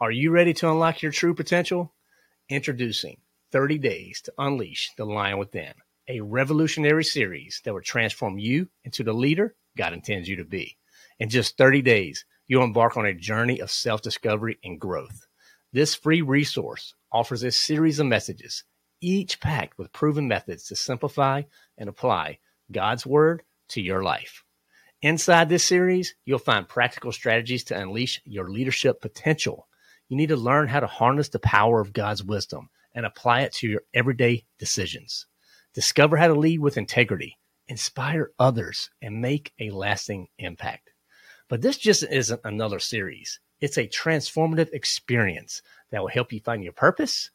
Are you ready to unlock your true potential? Introducing 30 Days to Unleash the Lion Within, a revolutionary series that will transform you into the leader God intends you to be. In just 30 days, you'll embark on a journey of self discovery and growth. This free resource offers a series of messages, each packed with proven methods to simplify and apply God's Word to your life. Inside this series, you'll find practical strategies to unleash your leadership potential you need to learn how to harness the power of God's wisdom and apply it to your everyday decisions. Discover how to lead with integrity, inspire others, and make a lasting impact. But this just isn't another series. It's a transformative experience that will help you find your purpose,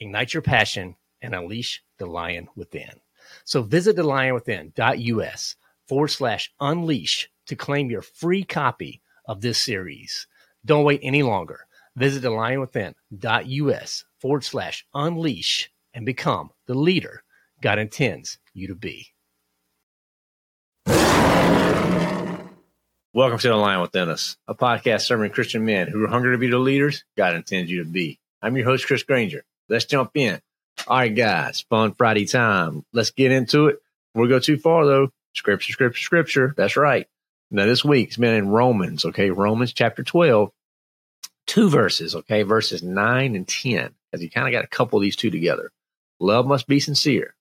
ignite your passion, and unleash the lion within. So visit thelionwithin.us forward slash unleash to claim your free copy of this series. Don't wait any longer. Visit thelionwithin.us forward slash unleash and become the leader God intends you to be. Welcome to The Lion Within Us, a podcast serving Christian men who are hungry to be the leaders God intends you to be. I'm your host, Chris Granger. Let's jump in. All right, guys, fun Friday time. Let's get into it. Before we go too far, though, scripture, scripture, scripture. That's right. Now, this week's been in Romans, okay? Romans chapter 12, two verses, okay, verses 9 and 10, because you kind of got to couple these two together. Love must be sincere.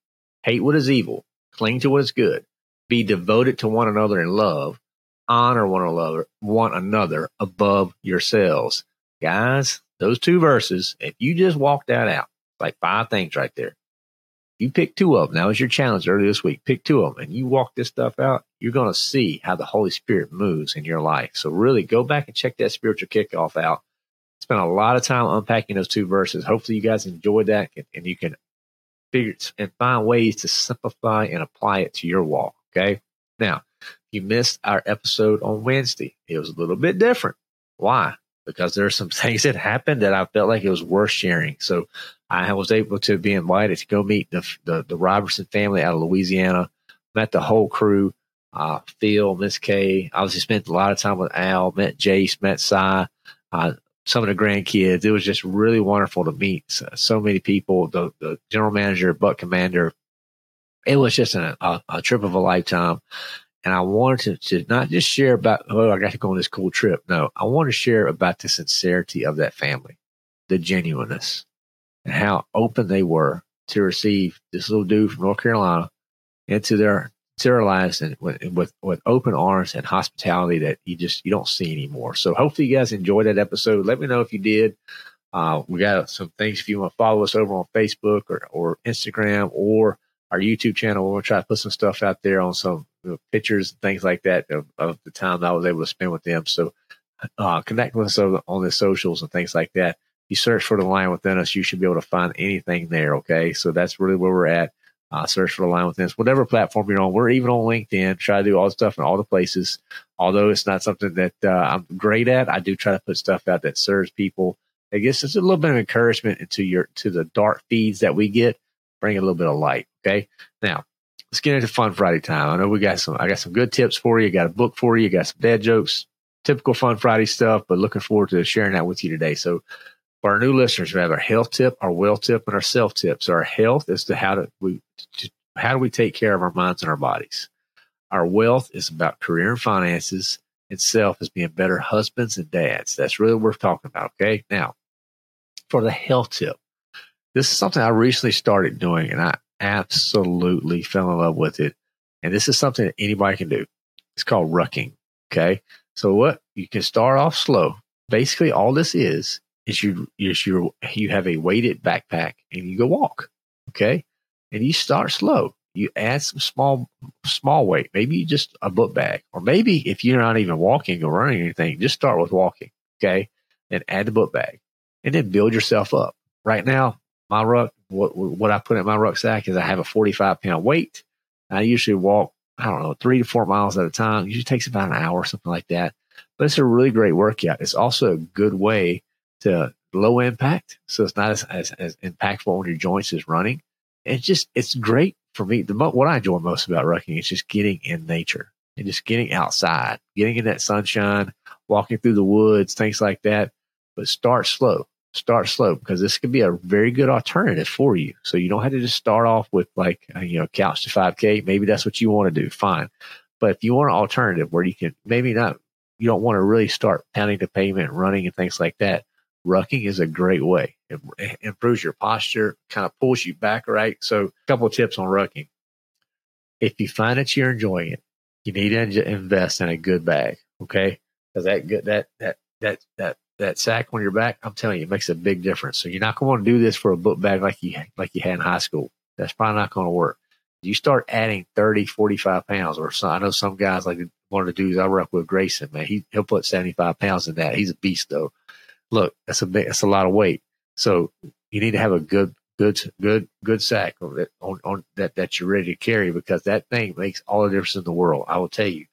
Hate what is evil. Cling to what is good. Be devoted to one another in love. Honor one another, one another above yourselves. Guys, those two verses, if you just walk that out, like five things right there. You pick two of them. That was your challenge earlier this week. Pick two of them and you walk this stuff out. You're going to see how the Holy Spirit moves in your life. So really go back and check that spiritual kickoff out spent a lot of time unpacking those two verses. Hopefully, you guys enjoyed that and you can figure and find ways to simplify and apply it to your walk. Okay. Now, you missed our episode on Wednesday. It was a little bit different. Why? Because there are some things that happened that I felt like it was worth sharing. So I was able to be invited to go meet the, the, the Robertson family out of Louisiana, met the whole crew, uh, Phil, Miss Kay. Obviously spent a lot of time with Al, met Jace, met Si. Uh, some of the grandkids. It was just really wonderful to meet so, so many people. The, the, general manager, Buck Commander. It was just a, a, a, trip of a lifetime. And I wanted to, to not just share about, oh, I got to go on this cool trip. No, I want to share about the sincerity of that family, the genuineness, and how open they were to receive this little dude from North Carolina into their sterilized and with, with, with open arms and hospitality that you just you don't see anymore. So hopefully you guys enjoyed that episode. Let me know if you did. Uh, we got some things if you want to follow us over on Facebook or, or Instagram or our YouTube channel. We're to try to put some stuff out there on some you know, pictures and things like that of, of, the time that I was able to spend with them. So uh, connect with us over on the socials and things like that. You search for the Lion Within Us, you should be able to find anything there. Okay. So that's really where we're at. Uh, search for Lion Within Us, whatever platform you're on. We're even on LinkedIn. Try to do all the stuff in all the places. Although it's not something that uh, I'm great at, I do try to put stuff out that serves people. I guess it's a little bit of encouragement into your to the dark feeds that we get. Bring a little bit of light. Okay. Now let's get into Fun Friday time. I know we got some. I got some good tips for you. Got a book for you. Got some dad jokes, typical Fun Friday stuff. But looking forward to sharing that with you today. So for our new listeners, we have our health tip, our well tip, and our self tip. So our health is to how to we to, how do we take care of our minds and our bodies. Our wealth is about career and finances. And self is being better husbands and dads. That's really what we're talking about. Okay. Now, for the health tip, this is something I recently started doing, and I absolutely fell in love with it. And this is something that anybody can do. It's called rucking. Okay. So what you can start off slow. Basically, all this is is you is you you have a weighted backpack and you go walk, okay, and you start slow. You add some small small weight, maybe just a book bag, or maybe if you're not even walking or running or anything, just start with walking, okay, and add the book bag, and then build yourself up. Right now, my ruck, what what I put in my rucksack is I have a 45 pound weight. I usually walk, I don't know, three to four miles at a time. It usually takes about an hour, or something like that. But it's a really great workout. It's also a good way to low impact. So it's not as, as, as impactful on your joints as running. It's just, it's great for me. The what I enjoy most about rucking is just getting in nature and just getting outside, getting in that sunshine, walking through the woods, things like that. but start slow. Start slow because this could be a very good alternative for you. So you don't have to just start off with like, uh, you know, couch to 5K. Maybe that's what you want to do. Fine. But if you want an alternative where you can maybe not, you don't want to really start pounding the pavement, running and things like that. Rucking is a great way. It improves your posture, kind of pulls you back, right? So a couple of tips on rucking. If you find that you're enjoying it, you need to invest in a good bag. Okay. Cause that good, that, that, that, that, that sack on your back, I'm telling you, it makes a big difference. So you're not going to do this for a book bag like you, like you had in high school. That's probably not going to work. You start adding 30, 45 pounds or some, I know some guys like one of the dudes I work with, Grayson, man, he, he'll put 75 pounds in that. He's a beast though. Look, that's a that's a lot of weight. So you need to have a good, good, good, good sack on, on that, that you're ready to carry because that thing makes all the difference in the world. I will tell you.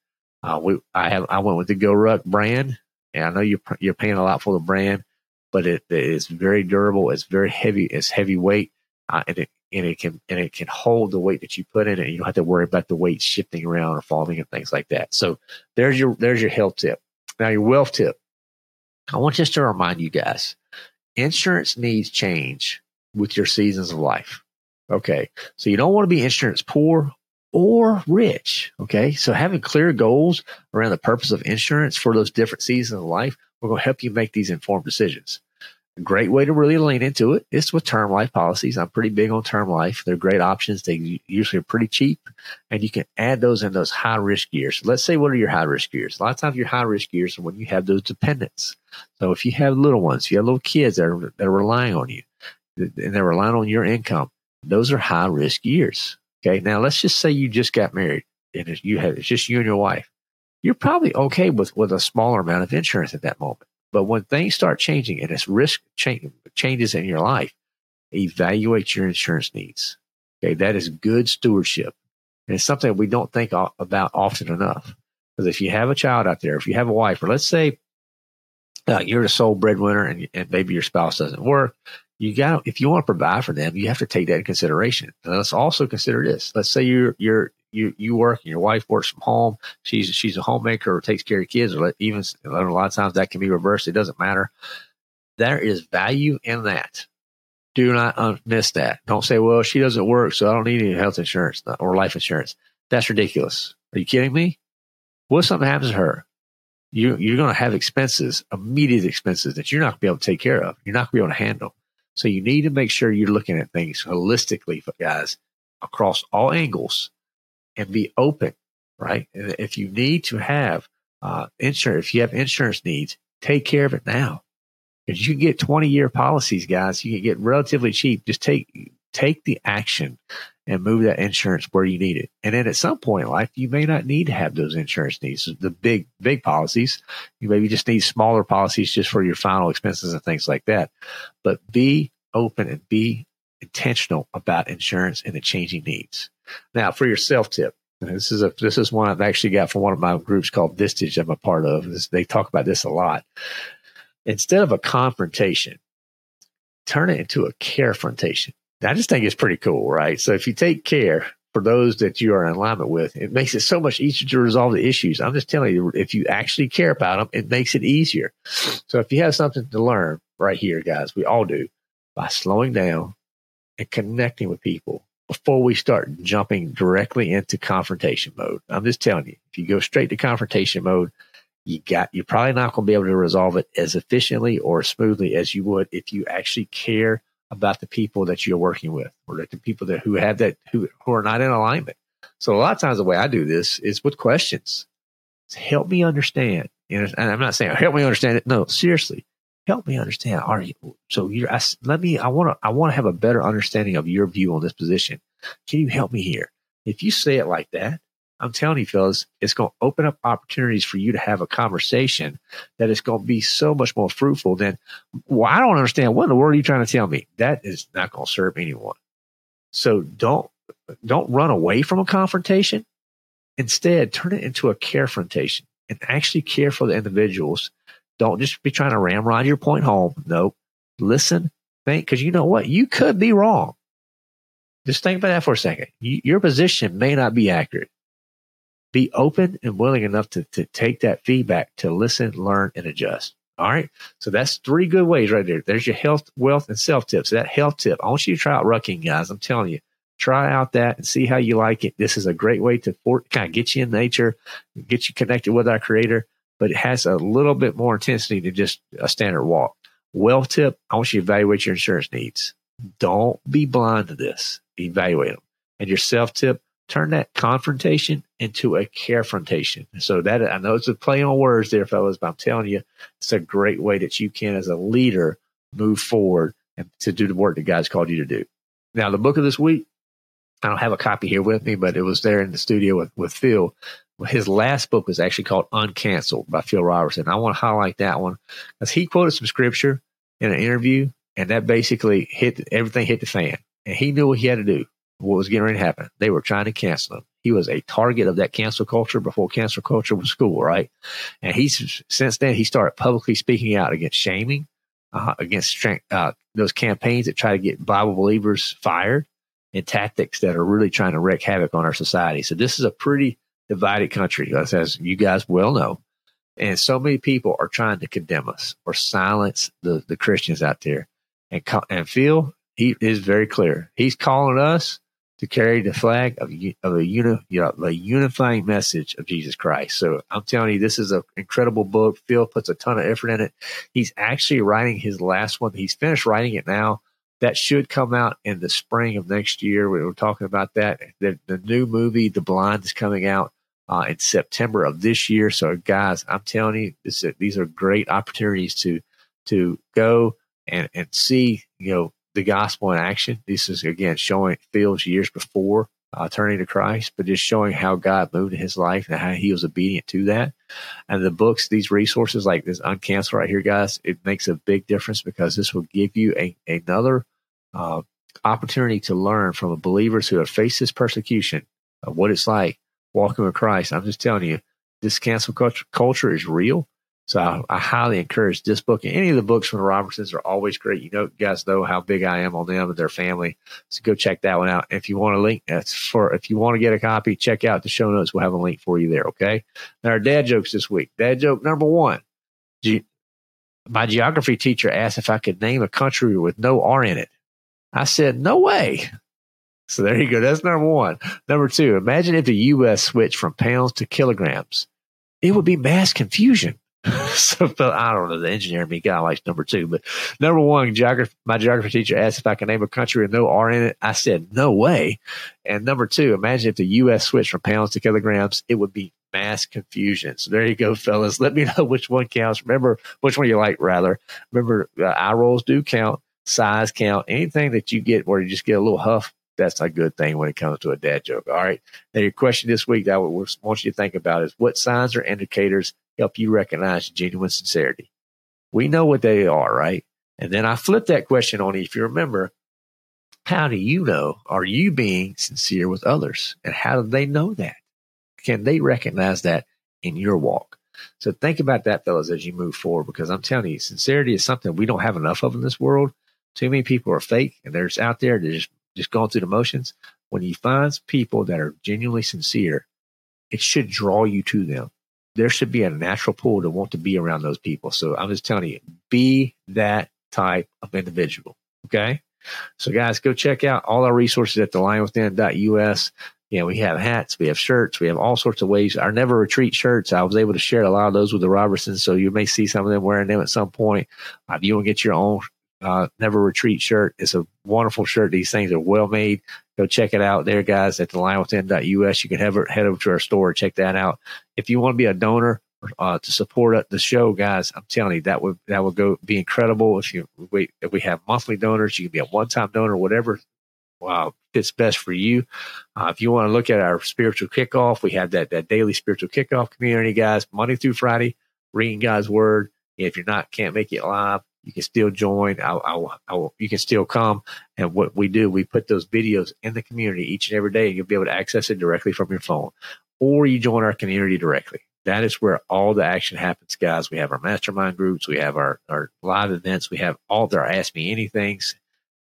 Uh, we, I have, I went with the GoRuck brand and I know you're, you're paying a lot for the brand, but it, it is very durable. It's very heavy. It's heavyweight. Uh, and it, and it can, and it can hold the weight that you put in it. You don't have to worry about the weight shifting around or falling and things like that. So there's your, there's your health tip. Now your wealth tip. I want just to remind you guys, insurance needs change with your seasons of life. Okay. So you don't want to be insurance poor or rich. Okay. So having clear goals around the purpose of insurance for those different seasons of life will help you make these informed decisions. Great way to really lean into it is with term life policies. I'm pretty big on term life. They're great options. They usually are pretty cheap and you can add those in those high risk years. let's say what are your high risk years? A lot of times your high risk years are when you have those dependents. So if you have little ones, you have little kids that are, that are relying on you and they're relying on your income, those are high risk years. Okay. Now let's just say you just got married and you have, it's just you and your wife. You're probably okay with, with a smaller amount of insurance at that moment. But when things start changing and it's risk change, changes in your life, evaluate your insurance needs. Okay. That is good stewardship. And it's something we don't think about often enough. Because if you have a child out there, if you have a wife, or let's say uh, you're the sole breadwinner and, and maybe your spouse doesn't work, you got if you want to provide for them, you have to take that in consideration. And let's also consider this. Let's say you're you're you you work and your wife works from home. She's she's a homemaker or takes care of kids, or even a lot of times that can be reversed. It doesn't matter. There is value in that. Do not uh, miss that. Don't say, "Well, she doesn't work, so I don't need any health insurance uh, or life insurance." That's ridiculous. Are you kidding me? What if something happens to her? You, you're going to have expenses, immediate expenses that you're not going to be able to take care of. You're not going to be able to handle. So you need to make sure you're looking at things holistically, guys, across all angles and be open, right? If you need to have uh, insurance, if you have insurance needs, take care of it now. Because you can get 20 year policies, guys. You can get relatively cheap. Just take, take the action and move that insurance where you need it. And then at some point in life, you may not need to have those insurance needs, the big, big policies. You maybe just need smaller policies just for your final expenses and things like that. But be open and be intentional about insurance and the changing needs. Now, for your self tip, this is a this is one I've actually got from one of my groups called Vistage I'm a part of. They talk about this a lot. Instead of a confrontation, turn it into a carefrontation. I just think it's pretty cool, right? So if you take care for those that you are in alignment with, it makes it so much easier to resolve the issues. I'm just telling you, if you actually care about them, it makes it easier. So if you have something to learn right here, guys, we all do by slowing down and connecting with people before we start jumping directly into confrontation mode. I'm just telling you, if you go straight to confrontation mode, you got you're probably not going to be able to resolve it as efficiently or smoothly as you would if you actually care about the people that you're working with or the people that who have that who, who are not in alignment. So a lot of times the way I do this is with questions. help me understand. And I'm not saying help me understand it. No, seriously, help me understand. Are you so you're I, let me I want to I want to have a better understanding of your view on this position. Can you help me here? If you say it like that, I'm telling you, fellas, it's going to open up opportunities for you to have a conversation that is going to be so much more fruitful than, well, I don't understand. What in the world are you trying to tell me? That is not going to serve anyone. So don't, don't run away from a confrontation. Instead, turn it into a carefrontation and actually care for the individuals. Don't just be trying to ramrod your point home. No, listen, think, because you know what? You could be wrong. Just think about that for a second. You, your position may not be accurate be open and willing enough to, to take that feedback to listen, learn, and adjust. All right. So that's three good ways right there. There's your health, wealth, and self tips. So that health tip, I want you to try out rucking, guys. I'm telling you, try out that and see how you like it. This is a great way to for, kind of get you in nature, get you connected with our creator, but it has a little bit more intensity than just a standard walk. Wealth tip, I want you to evaluate your insurance needs. Don't be blind to this. Evaluate them. And your self tip, turn that confrontation into a carefrontation. So that I know it's a play on words there, fellas, but I'm telling you, it's a great way that you can, as a leader, move forward and to do the work that God's called you to do. Now, the book of this week, I don't have a copy here with me, but it was there in the studio with, with Phil. His last book was actually called Uncanceled by Phil Robertson. I want to highlight that one because he quoted some scripture in an interview, and that basically hit everything hit the fan. And he knew what he had to do what was getting ready to happen. They were trying to cancel him. He was a target of that cancel culture before cancel culture was cool, right? And he's since then he started publicly speaking out against shaming, uh, against uh, those campaigns that try to get Bible believers fired, and tactics that are really trying to wreak havoc on our society. So this is a pretty divided country, as you guys well know. And so many people are trying to condemn us or silence the, the Christians out there. And, and Phil, he is very clear. He's calling us to carry the flag of, of a, uni, you know, a unifying message of Jesus Christ. So I'm telling you, this is an incredible book. Phil puts a ton of effort in it. He's actually writing his last one. He's finished writing it now. That should come out in the spring of next year. We were talking about that. The, the new movie, The Blind, is coming out uh, in September of this year. So, guys, I'm telling you, this, these are great opportunities to to go and and see, you know, the gospel in action. This is again showing Phil's years before uh, turning to Christ, but just showing how God moved in his life and how he was obedient to that. And the books, these resources like this Uncancel right here, guys, it makes a big difference because this will give you a, another uh, opportunity to learn from believers who have faced this persecution of what it's like walking with Christ. I'm just telling you, this cancel culture, culture is real. So I, I, highly encourage this book and any of the books from the Robertsons are always great. You know, guys know how big I am on them and their family. So go check that one out. If you want a link, that's for, if you want to get a copy, check out the show notes. We'll have a link for you there. Okay. Now our dad jokes this week. Dad joke number one. My geography teacher asked if I could name a country with no R in it. I said, no way. So there you go. That's number one. Number two, imagine if the U.S. switched from pounds to kilograms. It would be mass confusion. so I don't know the engineer me guy likes number two, but number one, geography, my geography teacher asked if I could name a country with no R in it. I said no way. And number two, imagine if the U.S. switched from pounds to kilograms, it would be mass confusion. So there you go, fellas. Let me know which one counts. Remember which one you like, rather. Remember, uh, eye rolls do count, sighs count. Anything that you get where you just get a little huff, that's a good thing when it comes to a dad joke. All right. Now, your question this week that I want you to think about is what signs or indicators help you recognize genuine sincerity. We know what they are, right? And then I flip that question on you. If you remember, how do you know? Are you being sincere with others? And how do they know that? Can they recognize that in your walk? So think about that, fellas, as you move forward, because I'm telling you, sincerity is something we don't have enough of in this world. Too many people are fake and they're just out there, they're just, just going through the motions. When you find people that are genuinely sincere, it should draw you to them there should be a natural pull to want to be around those people. So I'm just telling you, be that type of individual. Okay. So guys, go check out all our resources at thelionwithin.us. You know, we have hats, we have shirts, we have all sorts of ways. Our Never Retreat shirts, I was able to share a lot of those with the Robertsons. So you may see some of them wearing them at some point. Uh, if you want to get your own uh, Never Retreat shirt, it's a wonderful shirt. These things are well made. Go check it out there, guys, at thelionwithin.us. You can have head over to our store check that out. If you want to be a donor uh, to support the show, guys, I'm telling you that would that would go be incredible. If you we if we have monthly donors, you can be a one time donor, whatever wow, fits best for you. Uh, if you want to look at our spiritual kickoff, we have that that daily spiritual kickoff community, guys, Monday through Friday, reading God's word. If you're not can't make it live, you can still join. I'll, I'll, I'll, you can still come. And what we do, we put those videos in the community each and every day. And you'll be able to access it directly from your phone, or you join our community directly. That is where all the action happens, guys. We have our mastermind groups, we have our, our live events, we have all their Ask Me Anythings.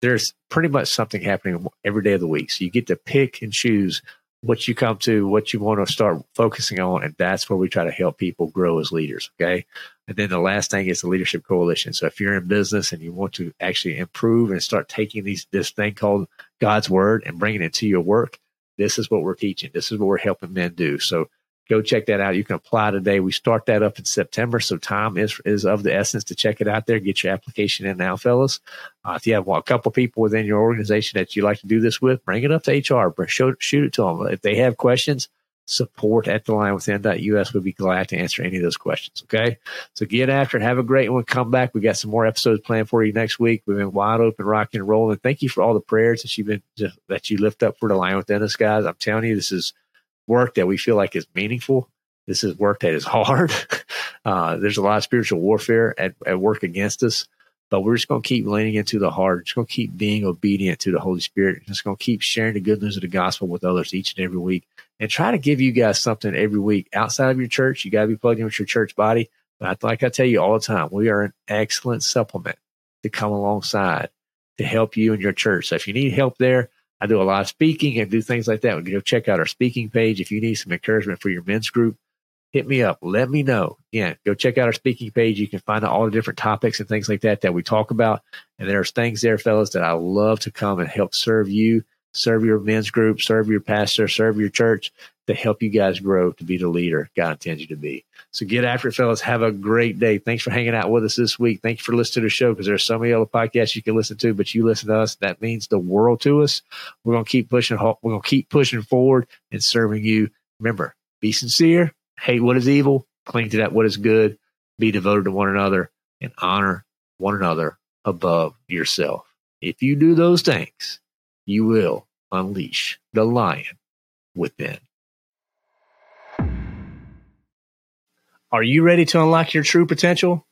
There's pretty much something happening every day of the week. So you get to pick and choose what you come to, what you want to start focusing on. And that's where we try to help people grow as leaders. Okay. And then the last thing is the leadership coalition. So if you're in business and you want to actually improve and start taking these, this thing called God's word and bringing it to your work, this is what we're teaching. This is what we're helping men do. So go check that out. You can apply today. We start that up in September, so time is is of the essence to check it out there. Get your application in now, fellas. Uh, if you have well, a couple people within your organization that you like to do this with, bring it up to HR. Show, shoot it to them. If they have questions, support at thelionwithin.us. We'd be glad to answer any of those questions. Okay. So get after it. Have a great one. Come back. We got some more episodes planned for you next week. We've been wide open, rocking and rolling. Thank you for all the prayers that you've been, that you lift up for the Lion Within Us, guys. I'm telling you, this is work that we feel like is meaningful. This is work that is hard. Uh, there's a lot of spiritual warfare at, at work against us, but we're just going to keep leaning into the heart. Just going to keep being obedient to the Holy Spirit. Just going to keep sharing the good news of the gospel with others each and every week and try to give you guys something every week outside of your church. You got to be plugged in with your church body. But like I tell you all the time, we are an excellent supplement to come alongside to help you and your church. So if you need help there, I do a lot of speaking and do things like that. Go check out our speaking page. If you need some encouragement for your men's group, hit me up. Let me know. Again, go check out our speaking page. You can find out all the different topics and things like that that we talk about. And there's things there, fellas, that I love to come and help serve you, serve your men's group, serve your pastor, serve your church to help you guys grow to be the leader God intends you to be. So get after it, fellas. Have a great day. Thanks for hanging out with us this week. Thank you for listening to the show because there's so many other podcasts you can listen to, but you listen to us. That means the world to us. We're going to keep pushing. We're going to keep pushing forward and serving you. Remember, be sincere, hate what is evil, cling to that what is good, be devoted to one another, and honor one another above yourself. If you do those things, you will unleash the lion within. Are you ready to unlock your true potential?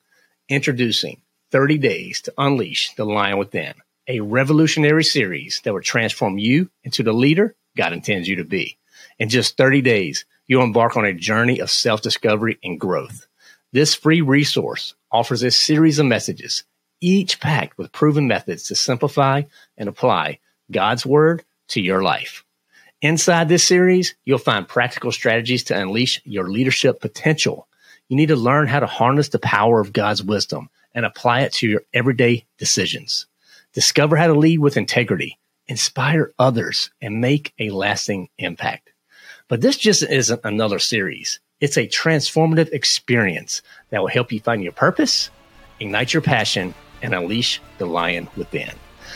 Introducing 30 Days to Unleash the Lion Within, a revolutionary series that will transform you into the leader God intends you to be. In just 30 days, you'll embark on a journey of self discovery and growth. This free resource offers a series of messages, each packed with proven methods to simplify and apply God's Word to your life. Inside this series, you'll find practical strategies to unleash your leadership potential you need to learn how to harness the power of God's wisdom and apply it to your everyday decisions. Discover how to lead with integrity, inspire others, and make a lasting impact. But this just isn't another series. It's a transformative experience that will help you find your purpose, ignite your passion, and unleash the lion within.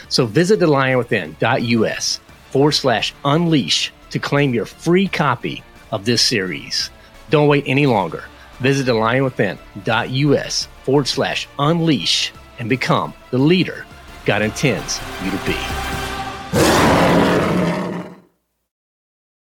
So visit thelionwithin.us forward slash unleash to claim your free copy of this series. Don't wait any longer. Visit thelionwithin.us forward slash unleash and become the leader God intends you to be.